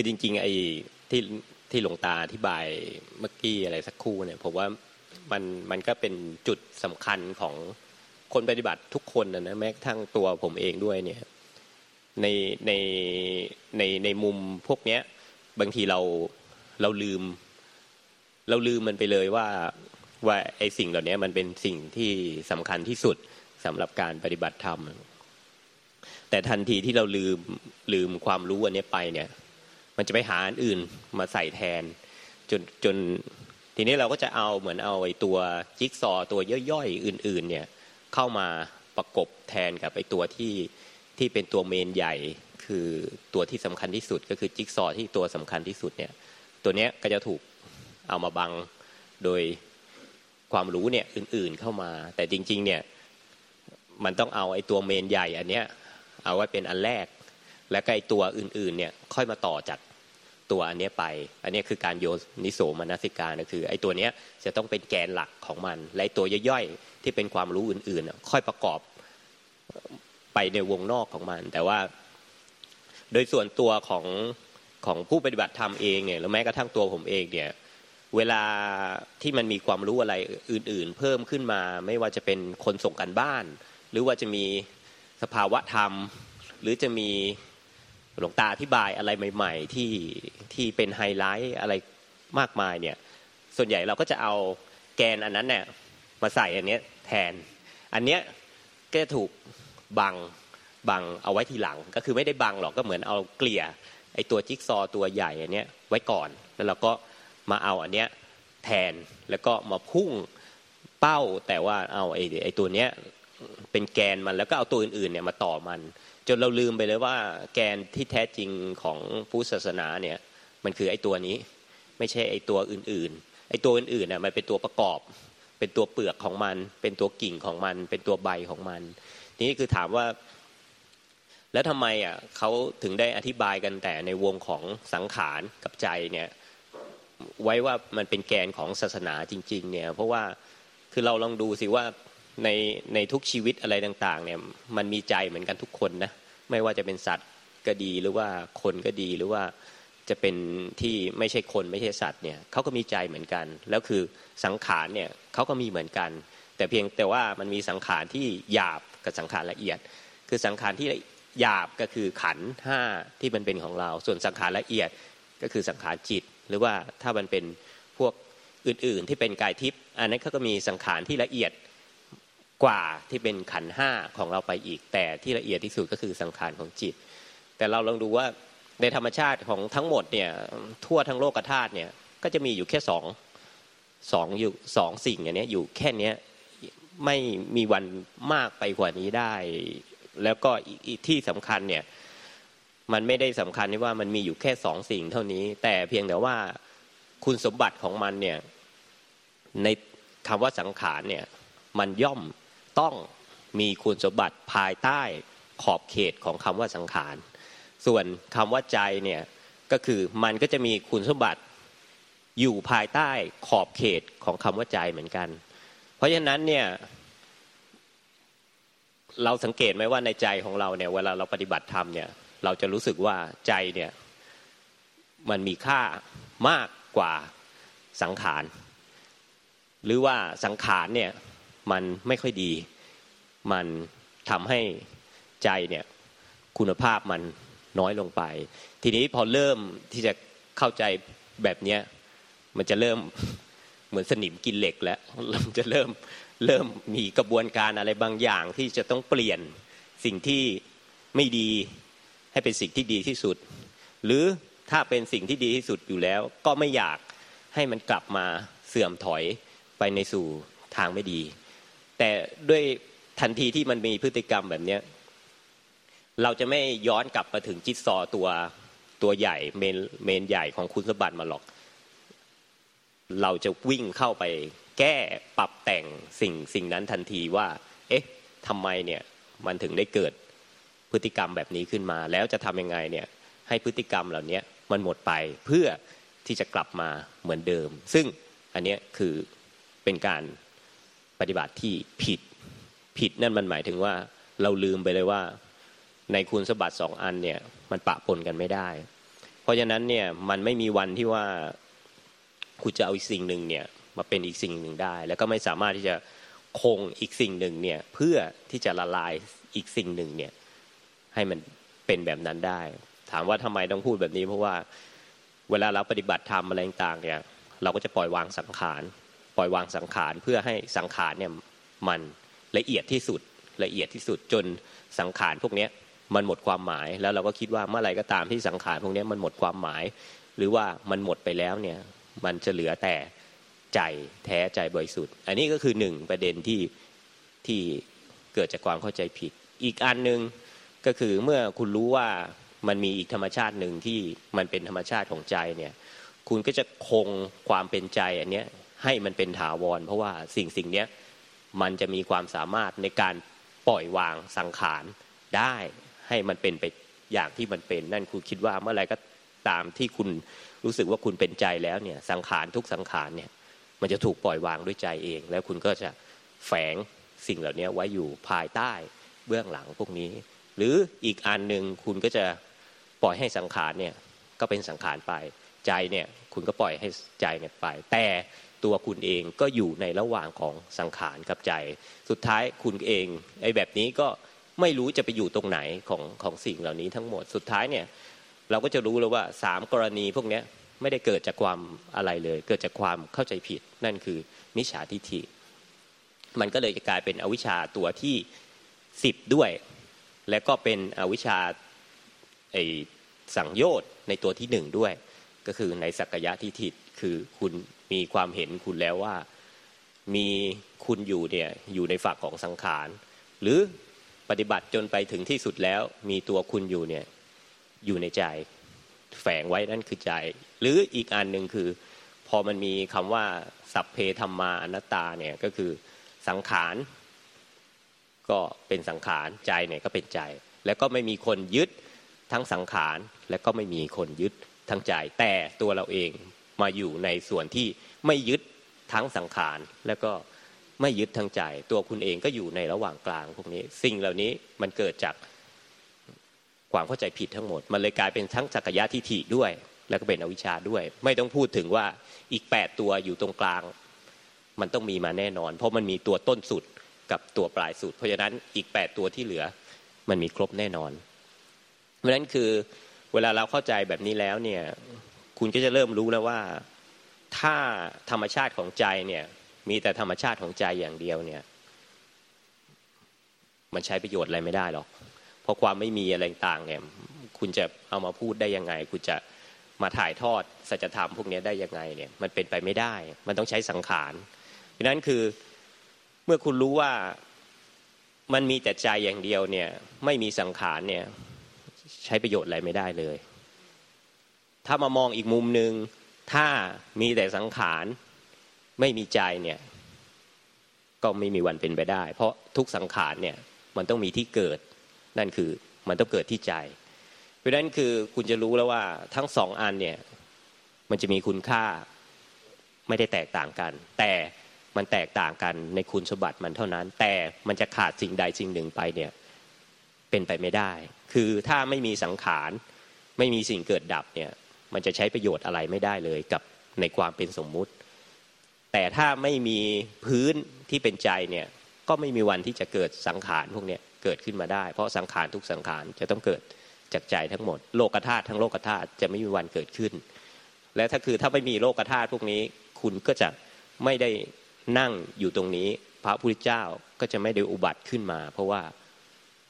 คือจริง ๆ ไอ้ที่ที่หลวงตาอธิบายเมื่อกี้อะไรสักครู่เนี่ยผมว่ามันมันก็เป็นจุดสำคัญของคนปฏิบัติทุกคนนะนะแม้กระทั่งตัวผมเองด้วยเนี่ยในในในในมุมพวกเนี้ยบางทีเราเราลืม เราลืมมันไปเลยว่าว่าไอ้สิ่งเหล่านี้มันเป็นสิ่งที่สำคัญที่สุดสำหรับการปฏิบัติธรรม แต่ทันทีที่เราลืมลืมความรู้อันนี้ไปเนี่ย มันจะไปหาอันอื่นมาใส่แทน จนจนทีนี้เราก็จะเอาเหมือนเอาไอ้ตัวจิ๊กซอตัวย่อยๆอื่น ๆ เนี่ยเข้ามาประกบแทนกับไอ้ตัวที่ที่เป็นตัวเมนใหญ่คือตัวที่สำคัญที่สุดก็คือจิ๊กซอที่ตัวสำคัญที่สุดเนี่ย ตัวเนี้ยก็จะถูกเอามาบังโดยความรู้เนี่ยอื่นๆเข้ามา แต่จริง ๆ เนี่ยมันต้องเอาไอ้ตัวเมนใหญ่อันเนี้ยเอาไว้เป็นอันแรก แล้วก็ไอ้ตัวอื่นๆเนี่ยค่อยมาต่อจาก ตัวอันนี้ไป อันนี้คือการโยนิโสมนสิการก็คือ ไอ้ตัวเนี้ยจะต้องเป็นแกนหลักของมัน และตัวย่อยๆที่เป็นความรู้อื่นๆ ค่อยประกอบไปในวงนอกของมัน แต่ว่า โดยส่วนตัวของของผู้ปฏิบัติธรรมเองเนี่ยหรือแม้กระทั่งตัวผมเองเนี่ยเวลาที่มันมีความรู้อะไรอื่น ๆ เพิ่มขึ้นมา ไม่ว่าจะเป็นคนส่งกันบ้าน หรือว่าจะมีสภาวะธรรม หรือจะมี หลวงตาอธิบายอะไรใหม่ ๆ ที่ที่เป็นไฮไลท์อะไรมากมายเนี่ย ส่วนใหญ่เราก็จะเอาแกนอันนั้นเนี่ยมาใส่อันนี้แทน อันเนี้ยก็ถูกบังบังเอาไว้ทีหลัง ก็คือไม่ได้บังหรอกก็เหมือนเอาเกลี่ยไอตัวจิ๊กซอตัวใหญ่อันเนี้ยไว้ก่อน แล้วเราก็มาเอาอันเนี้ยแทนแล้วก็มาพุ่งเป้าแต่ว่าเอาไอไอตัวเนี้ยเป็นแกนมันแล้วก็เอาตัวอื่นๆเนี่ยมาต่อมัน จนเราลืมไปเลยว่า แกนที่แท้จริงของพุทธศาสนาเนี่ยมันคือไอ้ตัวนี้ ไม่ใช่ไอ้ตัวอื่นๆไอ้ตัวอื่นๆน่ะมันเป็นตัวประกอบ เป็นตัวเปลือกของมัน เป็นตัวกิ่งของมัน เป็นตัวใบของมัน นี่คือถามว่า แล้วทำไมอะเขาถึงได้อธิบายกันแต่ในวงของสังขารกับใจเนี่ยไว้ว่ามันเป็นแกนของศาสนาจริง ๆ เนี่ย เพราะว่าคือเราลองดูสิว่าในในทุกชีวิตอะไรต่าง ๆ เนี่ย มันมีใจเหมือนกันทุกคนนะ ไม่ว่าจะเป็นสัตว์ก็ดีหรือว่าคนก็ดีหรือว่าจะเป็นที่ไม่ใช่คนไม่ใช่สัตว์เนี่ยเขาก็มีใจเหมือนกัน แล้วคือสังขารเนี่ยเขาก็มีเหมือนกัน แต่เพียงแต่ว่ามันมีสังขารที่หยาบกับสังขารละเอียด คือสังขารที่หยาบก็คือขันห้าที่มันเป็นของเรา ส่วนสังขารละเอียดก็คือสังขารจิต หรือว่าถ้ามันเป็นพวกอื่นๆที่เป็นกายทิพย์อันนั้นเขาก็มีสังขารที่ละเอียด กว่าที่เป็นขันห้าของเราไปอีก แต่ที่ละเอียดที่สุดก็คือสังขารของจิต แต่เราลองดูว่าในธรรมชาติของทั้งหมดเนี่ยทั่วทั้งโลกธาตุเนี่ยก็จะมีอยู่แค่สองสองอยู่สองสิ่งอย่างนี้อยู่แค่เนี้ยไม่มีวันมากไปกว่านี้ได้ แล้วก็อีกที่สำคัญเนี่ยมันไม่ได้สำคัญที่ว่ามันมีอยู่แค่สองสิ่งเท่านี้ แต่เพียงแต่ว่าคุณสมบัติของมันเนี่ยในคำว่าสังขารเนี่ยมันย่อม ต้องมีคุณสมบัติภายใต้ขอบเขตของคำว่าสังขาร ส่วนคำว่าใจเนี่ยก็คือมันก็จะมีคุณสมบัติอยู่ภายใต้ขอบเขตของคำว่าใจเหมือนกัน เพราะฉะนั้นเนี่ยเราสังเกตไหมว่าในใจของเราเนี่ยเวลาเราปฏิบัติธรรมเนี่ยเราจะรู้สึกว่าใจเนี่ยมันมีค่ามากกว่าสังขาร หรือว่าสังขารเนี่ย มันไม่ค่อยดี มันทำให้ใจเนี่ยคุณภาพมันน้อยลงไป ทีนี้พอเริ่มที่จะเข้าใจแบบเนี้ยมันจะเริ่มเหมือนสนิมกินเหล็กแล้วมันจะเริ่มเริ่มมีกระบวนการอะไรบางอย่างที่จะต้องเปลี่ยนสิ่งที่ไม่ดีให้เป็นสิ่งที่ดีที่สุด หรือถ้าเป็นสิ่งที่ดีที่สุดอยู่แล้ว ก็ไม่อยากให้มันกลับมาเสื่อมถอยไปในสู่ทางไม่ดี แต่ด้วยทันทีที่มันมีพฤติกรรมแบบเนี้ยเราจะไม่ย้อนกลับมาถึงจิตซอตัวตัวใหญ่เมนเมนใหญ่ของคุณสมบัติมาหรอก เราจะวิ่งเข้าไปแก้ปรับแต่งสิ่งสิ่งนั้นทันทีว่า เอ๊ะทำไมเนี่ยมันถึงได้เกิดพฤติกรรมแบบนี้ขึ้นมา แล้วจะทำยังไงเนี่ยให้พฤติกรรมเหล่านี้มันหมดไปเพื่อที่จะกลับมาเหมือนเดิม ซึ่งอันนี้คือเป็นการ ปฏิบัติที่ผิดผิดนั่นมันหมายถึงว่าเราลืมไปเลยว่า ในคุณสมบัติสองอันเนี่ย มันปะปนกันไม่ได้ เพราะฉะนั้นเนี่ยมันไม่มีวันที่ว่าคุณจะเอาอีกสิ่งหนึ่งเนี่ยมาเป็นอีกสิ่งหนึ่งได้ แล้วก็ไม่สามารถที่จะคงอีกสิ่งหนึ่งเนี่ยเพื่อที่จะละลายอีกสิ่งหนึ่งเนี่ยให้มันเป็นแบบนั้นได้ ถามว่าทำไมต้องพูดแบบนี้ เพราะว่าเวลาเราปฏิบัติธรรมอะไรต่างเนี่ย เราก็จะปล่อยวางสังขาร ปล่อยวางสังขารเพื่อให้สังขารเนี่ยมันละเอียดที่สุดละเอียดที่สุดจนสังขารพวกนี้มันหมดความหมายแล้วเราก็คิดว่าเมื่อไรก็ตามที่สังขารพวกนี้มันหมดความหมาย หรือว่ามันหมดไปแล้วเนี่ยมันจะเหลือแต่ใจแท้ใจบริสุทธิ์ อันนี้ก็คือหนึ่งประเด็นที่ที่เกิดจากความเข้าใจผิด อีกอันหนึ่งก็คือเมื่อคุณรู้ว่ามันมีอีกธรรมชาติหนึ่งที่มันเป็นธรรมชาติของใจเนี่ยคุณก็จะคงความเป็นใจอันเนี้ย ให้มันเป็นถาวร เพราะว่าสิ่งสิ่งนี้มันจะมีความสามารถในการปล่อยวางสังขารได้ให้มันเป็นไปอย่างที่มันเป็น นั่นคุณคิดว่าเมื่อไรก็ตามที่คุณรู้สึกว่าคุณเป็นใจแล้วเนี่ยสังขารทุกสังขารเนี่ยมันจะถูกปล่อยวางด้วยใจเอง แล้วคุณก็จะแฝงสิ่งเหล่านี้ไว้อยู่ภายใต้เบื้องหลังพวกนี้ หรืออีกอันหนึ่งคุณก็จะปล่อยให้สังขารเนี่ยก็เป็นสังขารไปใจเนี่ยคุณก็ปล่อยให้ใจเนี่ยไป แต่ ตัวคุณเองก็อยู่ในระหว่างของสังขารกับใจ สุดท้ายคุณเองไอ้แบบนี้ก็ไม่รู้จะไปอยู่ตรงไหนของของสิ่งเหล่านี้ทั้งหมดสุดท้ายเนี่ยเราก็จะรู้แล้วว่าสามกรณีพวกนี้ไม่ได้เกิดจากความอะไรเลย เกิดจากความเข้าใจผิดนั่นคือมิจฉาทิฏฐิ มันก็เลยจะกลายเป็นอวิชชาตัวที่สิบด้วย และก็เป็นอวิชชาไอสังโยชน์ในตัวที่หนึ่งด้วย ก็คือในสักยะทิฏฐิ คือคุณมีความเห็นคุณแล้วว่ามีคุณอยู่เนี่ยอยู่ในฝักของสังขาร หรือปฏิบัติจนไปถึงที่สุดแล้ว มีตัวคุณอยู่เนี่ยอยู่ในใจแฝงไว้นั่นคือใจ หรืออีกอันหนึ่งคือ พอมันมีคำว่าสัพเพธรรมาอนัตตาเนี่ยก็คือสังขารก็เป็นสังขารใจเนี่ยก็เป็นใจ แล้วก็ไม่มีคนยึดทั้งสังขารและก็ไม่มีคนยึดทั้งใจ แต่ตัวเราเอง มาอยู่ในส่วนที่ไม่ยึดทั้งสังขารแล้วก็ไม่ยึดทั้งใจ ตัวคุณเองก็อยู่ในระหว่างกลางพวกนี้ สิ่งเหล่านี้มันเกิดจากความเข้าใจผิดทั้งหมด มันเลยกลายเป็นทั้งจักรยะทิฏฐิด้วย แล้วก็เป็นอวิชชาด้วย ไม่ต้องพูดถึงว่าอีกแปดตัวอยู่ตรงกลาง มันต้องมีมาแน่นอน เพราะมันมีตัวต้นสุดกับตัวปลายสุด เพราะฉะนั้นอีกแปดตัวที่เหลือ มันมีครบแน่นอน เพราะฉะนั้นคือเวลาเราเข้าใจแบบนี้แล้วเนี่ย คุณก็จะเริ่มรู้แล้วว่า ถ้าธรรมชาติของใจเนี่ย มีแต่ธรรมชาติของใจอย่างเดียวเนี่ย มันใช้ประโยชน์อะไรไม่ได้หรอก เพราะความไม่มีอะไรต่างเนี่ยคุณจะเอามาพูดได้ยังไง คุณจะมาถ่ายทอดสัจธรรมพวกนี้ได้ยังไงเนี่ย มันเป็นไปไม่ได้ มันต้องใช้สังขารดังนั้นคือเมื่อคุณรู้ว่ามันมีแต่ใจอย่างเดียวเนี่ย ไม่มีสังขารเนี่ย ใช้ประโยชน์อะไรไม่ได้เลย ถ้ามามองอีกมุมหนึ่งถ้ามีแต่สังขารไม่มีใจเนี่ยก็ไม่มีวันเป็นไปได้ เพราะทุกสังขารเนี่ยมันต้องมีที่เกิดนั่นคือมันต้องเกิดที่ใจ เพราะนั้นคือคุณจะรู้แล้วว่าทั้งสองอันเนี่ยมันจะมีคุณค่าไม่ได้แตกต่างกัน แต่มันแตกต่างกันในคุณสมบัติมันเท่านั้น แต่มันจะขาดสิ่งใดสิ่งหนึ่งไปเนี่ยเป็นไปไม่ได้ คือถ้าไม่มีสังขารไม่มีสิ่งเกิดดับเนี่ย มันจะใช้ประโยชน์อะไรไม่ได้เลยกับในความเป็นสมมุติ แต่ถ้าไม่มีพื้นที่เป็นใจเนี่ยก็ไม่มีวันที่จะเกิดสังขารพวกนี้เกิดขึ้นมาได้ เพราะสังขารทุกสังขารจะต้องเกิดจากใจทั้งหมด โลกธาตุทั้งโลกธาตุจะไม่มีวันเกิดขึ้น และถ้าคือถ้าไม่มีโลกธาตุพวกนี้คุณก็จะไม่ได้นั่งอยู่ตรงนี้ พระพุทธเจ้าก็จะไม่ได้อุบัติขึ้นมา เพราะว่า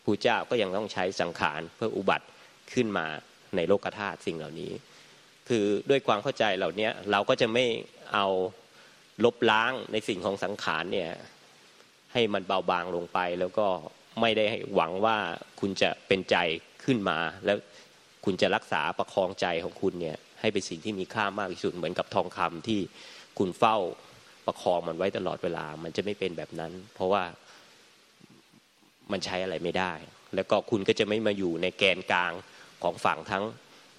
พระเจ้าก็ยังต้องใช้สังขารเพื่ออุบัติขึ้นมาในโลกธาตุสิ่งเหล่านี้ คือด้วยความเข้าใจเหล่านี้เราก็จะไม่เอาลบล้างในสิ่งของสังขารเนี่ยให้มันเบาบางลงไป แล้วก็ไม่ได้หวังว่าคุณจะเป็นใจขึ้นมา แล้วคุณจะรักษาประคองใจของคุณเนี่ยให้เป็นสิ่งที่มีค่ามากที่สุดเหมือนกับทองคำที่คุณเฝ้าประคองมันไว้ตลอดเวลา มันจะไม่เป็นแบบนั้น เพราะว่ามันใช้อะไรไม่ได้ แล้วก็คุณก็จะไม่มาอยู่ในแกนกลางของฝั่งทั้ง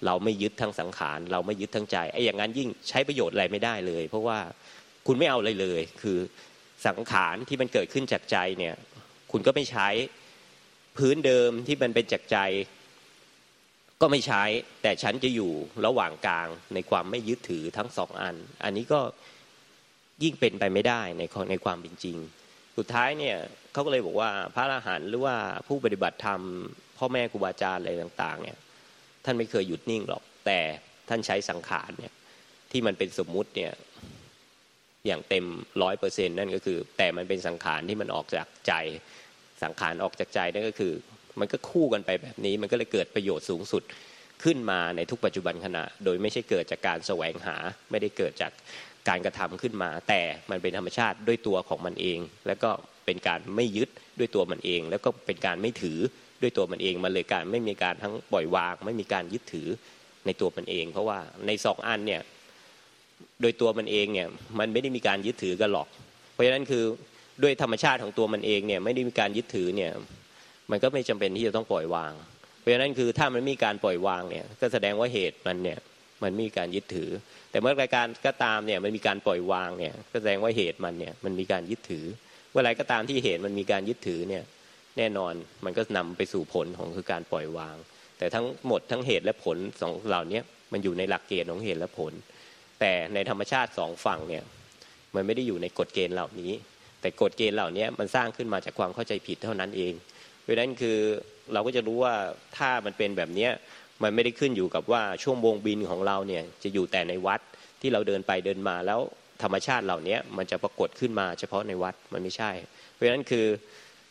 เราไม่ยึดทั้งสังขาร เราไม่ยึดทั้งใจไอ้อย่างนั้นยิ่งใช้ประโยชน์อะไรไม่ได้เลย เพราะว่าคุณไม่เอาอะไรเลย คือสังขารที่มันเกิดขึ้นจากใจเนี่ย คุณก็ไม่ใช้พื้นเดิมที่มันเป็นจากใจ ก็ไม่ใช้ แต่ฉันจะอยู่ระหว่างกลางในความไม่ยึดถือทั้งสองอัน อันนี้ก็ยิ่งเป็นไปไม่ได้ในในความเป็นจริง สุดท้ายเนี่ยเขาก็เลยบอกว่าพระอรหันต์หรือว่าผู้ปฏิบัติธรรมพ่อแม่ครูบาอาจารย์อะไรต่าง ๆ เนี่ยานไม่เคยหยุดนิ่งหรอก แต่ท่านใช้สังขารเนี่ยที่มันเป็นสมมุติเนี่ยอย่างเต็มร้อยเปอร์เซ็นนั่นก็คือ แต่มันเป็นสังขารที่มันออกจากใจ สังขารออกจากใจนั่นก็คือ มันก็คู่กันไปแบบนี้ มันก็เลยเกิดประโยชน์สูงสุดขึ้นมาในทุกปัจจุบันขณะ โดยไม่ใช่เกิดจากการแสวงหา ไม่ได้เกิดจากการกระทำขึ้นมา แต่มันเป็นธรรมชาติด้วยตัวของมันเอง แล้วก็เป็นการไม่ยึดด้วยตัวมันเอง แล้วก็เป็นการไม่ถือ ด้วยตัวมันเองมันเลยการไม่มีการทั้งปล่อยวาง ไม่มีการยึดถือในตัวมันเอง เพราะว่าในสองอันเนี่ยโดยตัวมันเองเนี่ยมันไม่ได้มีการยึดถือกันหรอก เพราะฉะนั้นคือด้วยธรรมชาติของตัวมันเองเนี่ยไม่ได้มีการยึดถือเนี่ยมันก็ไม่จำเป็นที่จะต้องปล่อยวาง เพราะฉะนั้นคือถ้ามันมีการปล่อยวางเนี่ยก็แสดงว่าเหตุมันเนี่ยมันมีการยึดถือ แต่เมื่อรายการก็ตามเนี่ยมันมีการปล่อยวางเนี่ยก็แสดงว่าเหตุมันเนี่ยมันมีการยึดถือเมื่อไรก็ตามที่เหตุมันมีการยึดถือเนี่ย แน่นอนมันก็นำไปสู่ผลของคือการปล่อยวาง แต่ทั้งหมดทั้งเหตุและผลสองเหล่านี้มันอยู่ในหลักเกณฑ์ของเหตุและผล แต่ในธรรมชาติสองฝั่งเนี่ยมันไม่ได้อยู่ในกฎเกณฑ์เหล่านี้ แต่กฎเกณฑ์เหล่านี้มันสร้างขึ้นมาจากความเข้าใจผิดเท่านั้นเองเพราะนั้นคือเราก็จะรู้ว่าถ้ามันเป็นแบบนี้มันไม่ได้ขึ้นอยู่กับว่าช่วงวงบินของเราเนี่ยจะอยู่แต่ในวัดที่เราเดินไปเดินมาแล้วธรรมชาติเหล่านี้มันจะปรากฏขึ้นมาเฉพาะในวัดมันไม่ใช่ เพราะฉะนั้นคือ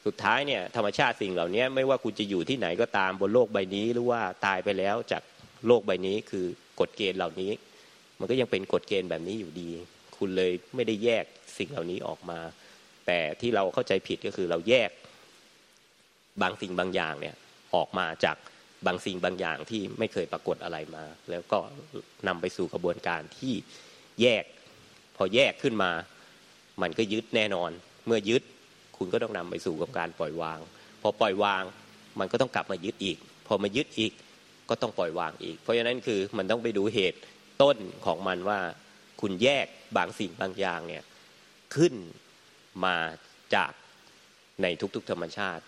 สุดท้ายเนี่ยธรรมชาติสิ่งเหล่านี้ไม่ว่าคุณจะอยู่ที่ไหนก็ตามบนโลกใบนี้ หรือว่าตายไปแล้วจากโลกใบนี้คือกฎเกณฑ์เหล่านี้ มันก็ยังเป็นกฎเกณฑ์แบบนี้อยู่ดี คุณเลยไม่ได้แยกสิ่งเหล่านี้ออกมา แต่ที่เราเข้าใจผิดก็คือเราแยกบางสิ่งบางอย่างเนี่ยออกมาจากบางสิ่งบางอย่างที่ไม่เคยปรากฏอะไรมา แล้วก็นำไปสู่กระบวนการที่แยก พอแยกขึ้นมา มันก็ยึดแน่นอน เมื่อยึด คุณก็ต้องนำไปสู่กับการปล่อยวาง พอปล่อยวางมันก็ต้องกลับมายึดอีก พอมายึดอีกก็ต้องปล่อยวางอีก เพราะฉะนั้นคือมันต้องไปดูเหตุต้นของมันว่าคุณแยกบางสิ่งบางอย่างเนี่ยขึ้นมาจากในทุกๆ ธรรมชาติ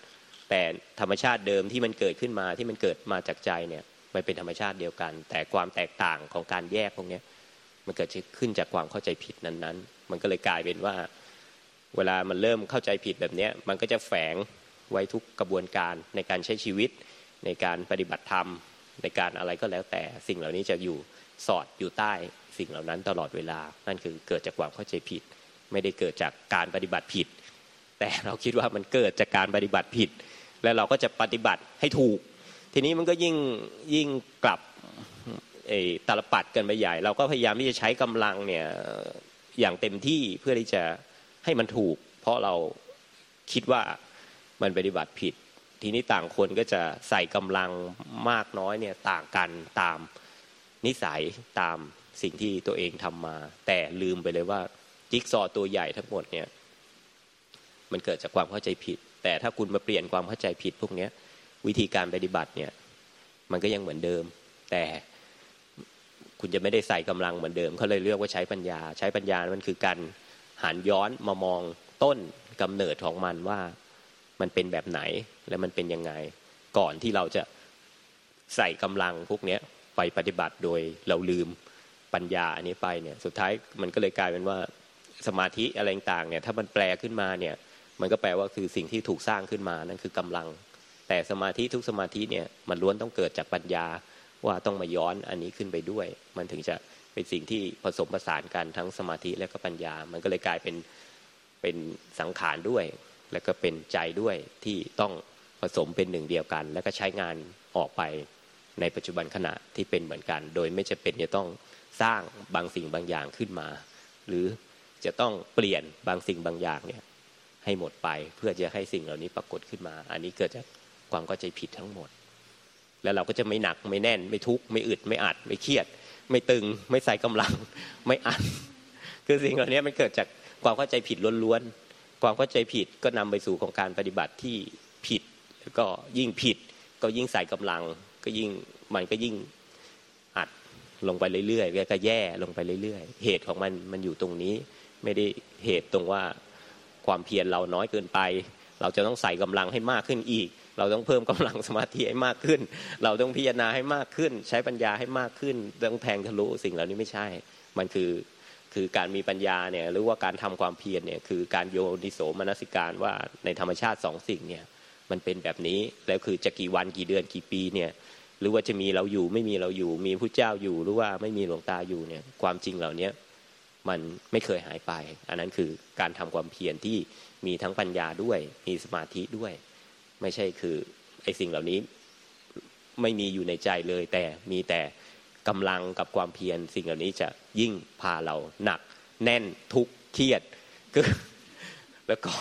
แต่ธรรมชาติเดิมที่มันเกิดขึ้นมาที่มันเกิดมาจากใจเนี่ยมันเป็นธรรมชาติเดียวกัน แต่ความแตกต่างของการแยกพวกนี้มันเกิดขึ้นจากความเข้าใจผิดนั้นๆ มันก็เลยกลายเป็นว่า เวลามันเริ่มเข้าใจผิดแบบนี้มันก็จะแฝงไว้ทุกกระบวนการในการใช้ชีวิต ในการปฏิบัติธรรม ในการอะไรก็แล้วแต่สิ่งเหล่านี้จะอยู่สอดอยู่ใต้สิ่งเหล่านั้นตลอดเวลา นั่นคือเกิดจากความเข้าใจผิด ไม่ได้เกิดจากการปฏิบัติผิด แต่เราคิดว่ามันเกิดจากการปฏิบัติผิด แล้วเราก็จะปฏิบัติให้ถูก ทีนี้มันก็ยิ่งยิ่งกลับตลปัดกันไปใหญ่ เราก็พยายามที่จะใช้กำลังเนี่ยอย่างเต็มที่เพื่อที่จะ ให้มันถูก เพราะเราคิดว่ามันปฏิบัติผิด ทีนี้ต่างคนก็จะใส่กำลังมากน้อยเนี่ยต่างกันตามนิสัยตามสิ่งที่ตัวเองทำมา แต่ลืมไปเลยว่าจิ๊กซอตัวใหญ่ทั้งหมดเนี่ยมันเกิดจากความเข้าใจผิด แต่ถ้าคุณมาเปลี่ยนความเข้าใจผิดพวกนี้วิธีการปฏิบัติเนี่ยมันก็ยังเหมือนเดิม แต่คุณจะไม่ได้ใส่กำลังเหมือนเดิมเขาเลยเรียกว่าใช้ปัญญา ใช้ปัญญา มันคือการ หันย้อนมามองต้นกำเนิดของมันว่ามันเป็นแบบไหนและมันเป็นยังไง ก่อนที่เราจะใส่กำลังพวกนี้ไปปฏิบัติโดยเราลืมปัญญาอันนี้ไปเนี่ยสุดท้ายมันก็เลยกลายเป็นว่าสมาธิอะไรต่างเนี่ยถ้ามันแปลขึ้นมาเนี่ยมันก็แปลว่าคือสิ่งที่ถูกสร้างขึ้นมานั่นคือกำลัง แต่สมาธิทุกสมาธิเนี่ยมันล้วนต้องเกิดจากปัญญาว่าต้องมาย้อนอันนี้ขึ้นไปด้วย มันถึงจะ เป็นสิ่งที่ผสมผสานกันทั้งสมาธิและก็ปัญญา มันก็เลยกลายเป็นเป็นสังขารด้วย และก็เป็นใจด้วยที่ต้องผสมเป็นหนึ่งเดียวกัน แล้วก็ใช้งานออกไปในปัจจุบันขณะที่เป็นเหมือนกัน โดยไม่จะเป็นจะต้องสร้างบางสิ่งบางอย่างขึ้นมา หรือจะต้องเปลี่ยนบางสิ่งบางอย่างเนี่ยให้หมดไปเพื่อจะให้สิ่งเหล่านี้ปรากฏขึ้นมา อันนี้เกิดจากความเข้าใจผิดทั้งหมด แล้วเราก็จะไม่หนักไม่แน่นไม่ทุกข์ไม่อึดไม่อัดไม่เครียด ไม่ตึง ไม่ใส่กำลัง ไม่อัดคือสิ่งเหล่านี้มันเกิดจากความเข้าใจผิดล้วนๆความเข้าใจผิดก็นำไปสู่ของการปฏิบัติที่ผิดแล้วก็ยิ่งผิด ก็ยิ่งใส่กำลัง ก็ยิ่งมันก็ยิ่งอัดลงไปเรื่อยๆก็แย่ลงไปเรื่อยๆ เหตุของมันมันอยู่ตรงนี้ ไม่ได้เหตุตรงว่าความเพียรเราน้อยเกินไป เราจะต้องใส่กำลังให้มากขึ้นอีก เราต้องเพิ่มกำลังสมาธิให้มากขึ้น เราต้องพิจารณาให้มากขึ้น ใช้ปัญญาให้มากขึ้นต้องแทงทะลุสิ่งเหล่านี้ไม่ใช่ มันคือคือการมีปัญญาเนี่ยหรือว่าการทำความเพียรเนี่ยคือการโยนิโสมนสิการว่าในธรรมชาติสองสิ่งเนี่ยมันเป็นแบบนี้แล้วคือจะกี่วันกี่เดือนกี่ปีเนี่ยหรือว่าจะมีเราอยู่ไม่มีเราอยู่ มีผู้เจ้าอยู่หรือว่าไม่มีหลวงตาอยู่เนี่ยความจริงเหล่านี้มันไม่เคยหายไป อันนั้นคือการทำความเพียรที่มีทั้งปัญญาด้วย มีสมาธิด้วย ไม่ใช่คือไอ้สิ่งเหล่านี้ไม่มีอยู่ในใจเลย แต่มีแต่กำลังกับความเพียรสิ่งเหล่านี้จะยิ่งพาเราหนัก แน่นทุกข์เครียดก็แล้วก็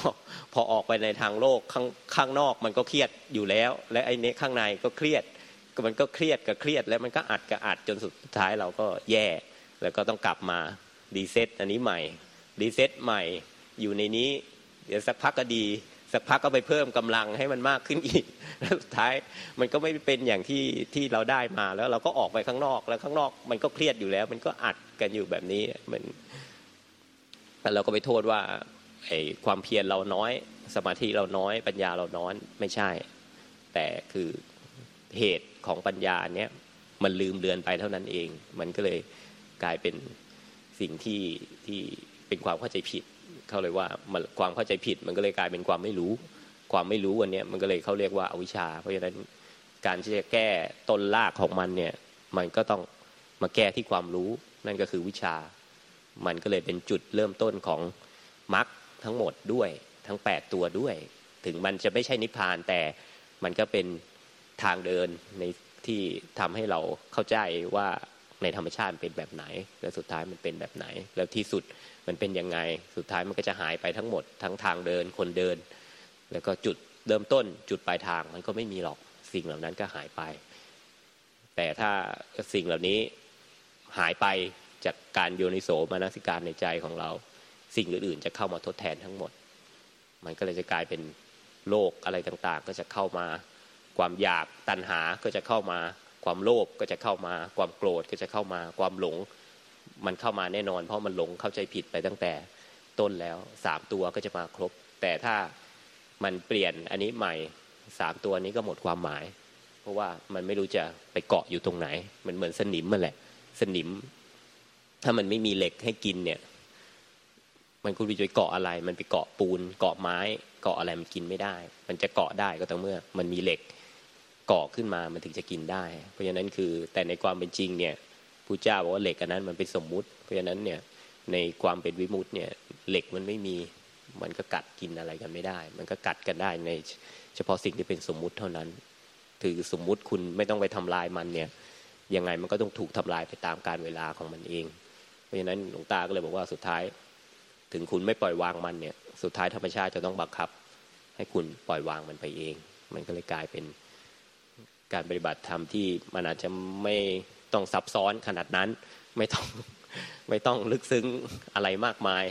พอออกไปในทางโลกข้างข้างนอกมันก็เครียดอยู่แล้ว และไอ้นี้ข้างในก็เครียดมันก็เครียดกับเครียด แล้วมันก็อัดกับอัดจนสุดท้ายเราก็แย่ แล้วก็ต้องกลับมา reset อันนี้ใหม่ reset ใหม่อยู่ในนี้เดี๋ยวสักพักก็ดี สักพักก็ไปเพิ่มกำลังให้มันมากขึ้นอีกแล้วสุดท้ายมันก็ไม่เป็นอย่างที่ที่เราได้มาแล้วเราก็ออกไปข้างนอกแล้วข้างนอกมันก็เครียดอยู่แล้ว มันก็อัดกันอยู่แบบนี้มันเราก็ไปโทษว่าไอ้ความเพียรเราน้อย สมาธิเราน้อยปัญญาเราน้อยไม่ใช่ แต่คือเหตุของปัญญาเนี้ยมันลืมเลือนไปเท่านั้นเอง มันก็เลยกลายเป็นสิ่งที่ที่เป็นความเข้าใจผิด เขาเลยว่ามันความเข้าใจผิดมันก็เลยกลายเป็นความไม่รู้ ความไม่รู้วันนี้มันก็เลยเขาเรียกว่าอวิชชา เพราะฉะนั้นการที่จะแก้ต้นรากของมันเนี่ยมันก็ต้องมาแก้ที่ความรู้นั่นก็คือวิชา มันก็เลยเป็นจุดเริ่มต้นของมรรคทั้งหมดด้วยทั้ง 8 ตัวด้วย ถึงมันจะไม่ใช่นิพพานแต่มันก็เป็นทางเดินในที่ทำให้เราเข้าใจว่า ในธรรมชาติเป็นแบบไหน แล้วสุดท้ายมันเป็นแบบไหน แล้วที่สุดมันเป็นยังไง สุดท้ายมันก็จะหายไปทั้งหมด ทั้งทางเดินคนเดิน แล้วก็จุดเริ่มต้นจุดปลายทางมันก็ไม่มีหรอกสิ่งเหล่านั้นก็หายไป แต่ถ้าสิ่งเหล่านี้หายไปจากการโยนิโสมานสิการในใจของเรา สิ่งอื่นๆ จะเข้ามาทดแทนทั้งหมด มันก็เลยจะกลายเป็นโลกอะไรต่างๆ ก็จะเข้ามาความอยากตัณหาก็จะเข้ามา ความโลภก็จะเข้ามา ความโกรธก็จะเข้ามา ความหลง มันเข้ามาแน่นอน เพราะมันหลงเข้าใจผิดไปตั้งแต่ต้นแล้วสามตัวก็จะมาครบ แต่ถ้ามันเปลี่ยนอันนี้ใหม่สามตัวนี้ก็หมดความหมาย เพราะว่ามันไม่รู้จะไปเกาะอยู่ตรงไหน มันเหมือนสนิมมันแหละ สนิม ถ้ามันไม่มีเหล็กให้กินเนี่ย มันคุณไปจะเกาะอะไร มันไปเกาะปูน เกาะไม้ เกาะอะไรมันกินไม่ได้ มันจะเกาะได้ก็ต่อเมื่อ มันมีเหล็ก กาะขึ้นมามันถึงจะกินได้ เพราะฉะนั้นคือแต่ในความเป็นจริงเนี่ยผู้เจ้าบอกว่าเหล็กอันนั้นมันเป็นสมมุติ เพราะฉะนั้นเนี่ยในความเป็นวิมุตต์เนี่ยเหล็กมันไม่มีมันก็กัดกินอะไรกันไม่ได้ มันก็กัดกันได้ในเฉพาะสิ่งที่เป็นสมมุติเท่านั้น ถือสมมุติคุณไม่ต้องไปทำลายมันเนี่ยยังไงมันก็ต้องถูกทำลายไปตามการเวลาของมันเอง เพราะฉะนั้นหลวงตาก็เลยบอกว่าสุดท้าย ถึงคุณไม่ปล่อยวางมันเนี่ย สุดท้ายธรรมชาติจะต้องบังคับ ให้คุณปล่อยวางมันไปเอง มันก็เลยกลายเป็น การปฏิบัติธรรมที่มันอาจจะไม่ต้องซับซ้อนขนาดนั้น ไม่ต้องไม่ต้องลึกซึ้งอะไรมากมาย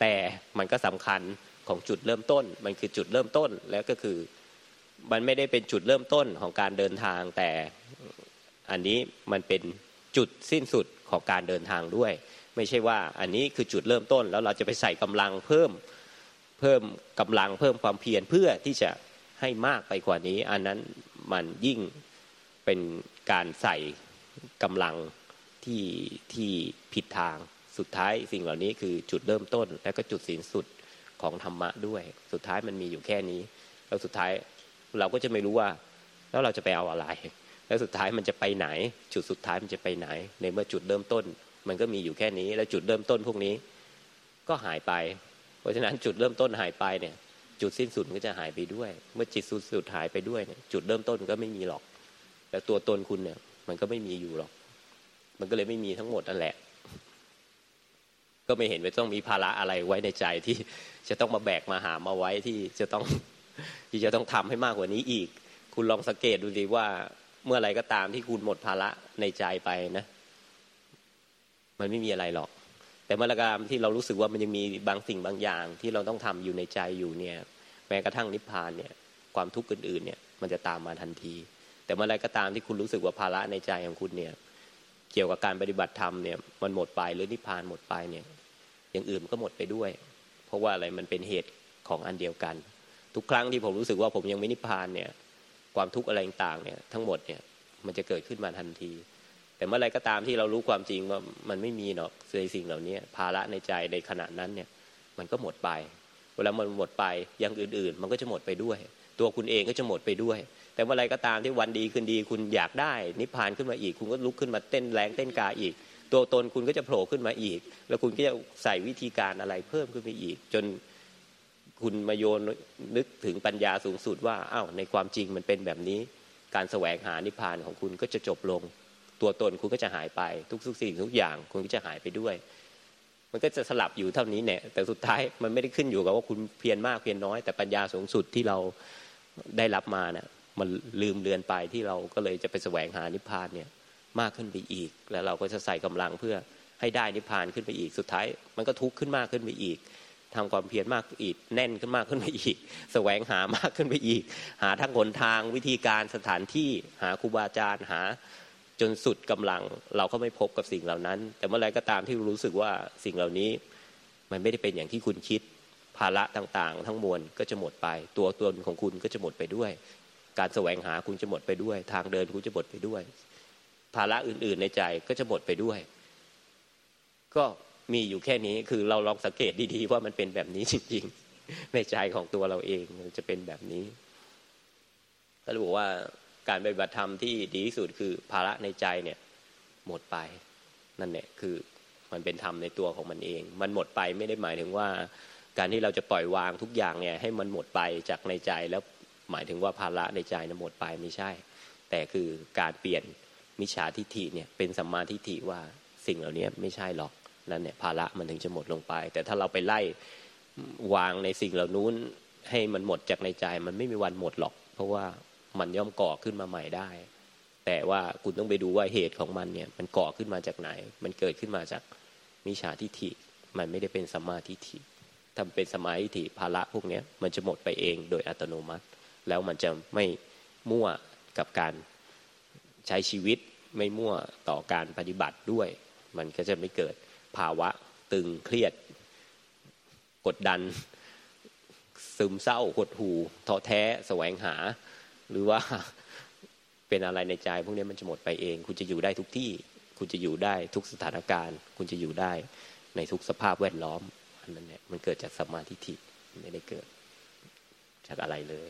แต่มันก็สำคัญของจุดเริ่มต้น มันคือจุดเริ่มต้นแล้วก็คือมันไม่ได้เป็นจุดเริ่มต้นของการเดินทาง แต่อันนี้มันเป็นจุดสิ้นสุดของการเดินทางด้วย ไม่ใช่ว่าอันนี้คือจุดเริ่มต้น แล้วเราจะไปใส่กำลังเพิ่มเพิ่มกำลังเพิ่มความเพียรเพื่อที่จะให้มากไปกว่านี้ อันนั้น มันยิ่งเป็นการใส่กำลังที่ที่ผิดทางสุดท้ายสิ่งเหล่านี้คือจุดเริ่มต้น และก็จุดสิ้นสุดของธรรมะด้วย สุดท้ายมันมีอยู่แค่นี้ แล้วสุดท้ายเราก็จะไม่รู้ว่า แล้วเราจะไปเอาอะไร แล้วสุดท้ายมันจะไปไหน จุดสุดท้ายมันจะไปไหน ในเมื่อจุดเริ่มต้น มันก็มีอยู่แค่นี้ แล้วจุดเริ่มต้นพวกนี้ ก็หายไป เพราะฉะนั้นจุดเริ่มต้นหายไปเนี่ย จุดสิ้นสุดก็จะหายไปด้วย เมื่อจิตสุดสุดหายไปด้วยเนี่ยจุดเริ่มต้นก็ไม่มีหรอกแต่ตัวตนคุณเนี่ย มันก็ไม่มีอยู่หรอก มันก็เลยไม่มีทั้งหมดนั่นแหละ ก็ไม่เห็นว่าต้องมีภาระอะไรไว้ในใจที่จะต้องมาแบกมาหามาไว้ที่จะต้องที่จะต้องทำให้มากกว่านี้อีก คุณลองสังเกตดูดีว่าเมื่อไรก็ตามที่คุณหมดภาระในใจไปนะ มันไม่มีอะไรหรอก แต่เมื่อไรก็ตามที่เรารู้สึกว่ามันยังมีบางสิ่งบางอย่าง ที่เราต้องทำอยู่ในใจอยู่เนี่ยแม้กระทั่งนิพพานเนี่ยความทุกข์อื่นๆเนี่ยมันจะตามมาทันที แต่เมื่อไรก็ตามที่คุณรู้สึกว่าภาระในใจของคุณเนี่ยเกี่ยวกับการปฏิบัติธรรมเนี่ยมันหมดไปหรือนิพพานหมดไปเนี่ยอย่างอื่นก็หมดไปด้วย เพราะว่าอะไรมันเป็นเหตุของอันเดียวกัน ทุกครั้งที่ผมรู้สึกว่าผมยังไม่นิพพานเนี่ยความทุกข์อะไรต่างเนี่ยทั้งหมดเนี่ยมันจะเกิดขึ้นมาทันที แต่เมื่อไรก็ตามที่เรารู้ความจริงว่ามันไม่มีหรอกในสิ่งเหล่านี้ภาระในใจในขณะนั้นเนี่ย มันก็หมดไป เวลามันหมดไปอย่างอื่น ๆ มันก็จะหมดไปด้วย ตัวคุณเองก็จะหมดไปด้วย แต่เมื่อไรก็ตามที่วันดีคืนดีคุณอยากได้ นิพพานขึ้นมาอีก คุณก็ลุกขึ้นมาเต้นแรงเต้นกาอีก ตัวตนคุณก็จะโผล่ขึ้นมาอีก แล้วคุณก็จะใส่วิธีการอะไรเพิ่มขึ้นไปอีก จนคุณมาโยนนึกถึงปัญญาสูงสุดว่าอ้าวในความจริงมันเป็นแบบนี้ การแสวงหานิพพานของคุณก็จะจบลง ตัวตนคุณก็จะหายไป ทุกทุกสิ่งทุกอย่างคุณก็จะหายไปด้วย มันก็จะสลับอยู่เท่านี้เนี่ยแต่สุดท้ายมันไม่ได้ขึ้นอยู่กับว่าคุณเพียรมากเพียรน้อยแต่ปัญญาสูงสุดที่เราได้รับมาเนี่ยมันลืมเลือนไปที่เราก็เลยจะไปแสวงหานิพพานเนี่ยมากขึ้นไปอีก แล้วเราก็จะใส่กำลังเพื่อให้ได้นิพพานขึ้นไปอีกสุดท้าย มันก็ทุกข์ขึ้นมากขึ้นไปอีกทำความเพียรมากอีกแน่นขึ้นมากขึ้นไปอีก แสวงหามากขึ้นไปอีก หาทั้งหนทางวิธีการสถานที่หาครูบาอาจารย์หา จนสุดกำลังเราก็ไม่พบกับสิ่งเหล่านั้น แต่เมื่อไรก็ตามที่รู้สึกว่าสิ่งเหล่านี้มันไม่ได้เป็นอย่างที่คุณคิดภาระต่างๆ ทั้งมวลก็จะหมดไป ตัวตนของคุณก็จะหมดไปด้วย การแสวงหาคุณจะหมดไปด้วย ทางเดินคุณจะหมดไปด้วย ภาระอื่นๆในใจก็จะหมดไปด้วย ก็มีอยู่แค่นี้คือเราลองสังเกตดีๆว่ามันเป็นแบบนี้จริงๆในใจของตัวเราเองจะเป็นแบบนี้ก็รู้ว่า การปฏิบัติธรรมที่ดีที่สุดคือภาระในใจเนี่ยหมดไปนั่นแหละคือมันเป็นธรรมในตัวของมันเอง มันหมดไปไม่ได้หมายถึงว่า การที่เราจะปล่อยวางทุกอย่างเนี่ยให้มันหมดไปจากในใจแล้วหมายถึงว่าภาระในใจนั้นหมดไปไม่ใช่ แต่คือการเปลี่ยนมิจฉาทิฏฐิเนี่ยเป็นสัมมาทิฏฐิว่าสิ่งเหล่านี้ไม่ใช่หรอกนั่นเนี่ยภาระมันถึงจะหมดลงไป แต่ถ้าเราไปไล่วางในสิ่งเหล่านู้นให้มันหมดจากในใจมันไม่มีวันหมดหรอก เพราะว่า มันย่อมก่อขึ้นมาใหม่ได้ แต่ว่าคุณต้องไปดูว่าเหตุของมันเนี่ย มันก่อขึ้นมาจากไหน มันเกิดขึ้นมาจากมิจฉาทิฏฐิ มันไม่ได้เป็นสัมมาทิฏฐิถ้าเป็นสมาทิฏฐิภาระพวกนี้มันจะหมดไปเองโดยอัตโนมัติ แล้วมันจะไม่มั่วกับการใช้ชีวิตไม่มั่วต่อการปฏิบัติด้วย มันก็จะไม่เกิดภาวะตึงเครียด กดดัน ซึมเศร้าหดหูท้อแท้แสวงหา หรือว่าเป็นอะไรในใจ พวกนี้มันจะหมดไปเอง คุณจะอยู่ได้ทุกที่ คุณจะอยู่ได้ทุกสถานการณ์ คุณจะอยู่ได้ในทุกสภาพแวดล้อมอันนั้นเนี่ยมันเกิดจากสมาธิิไม่ได้เกิด จากอะไรเลย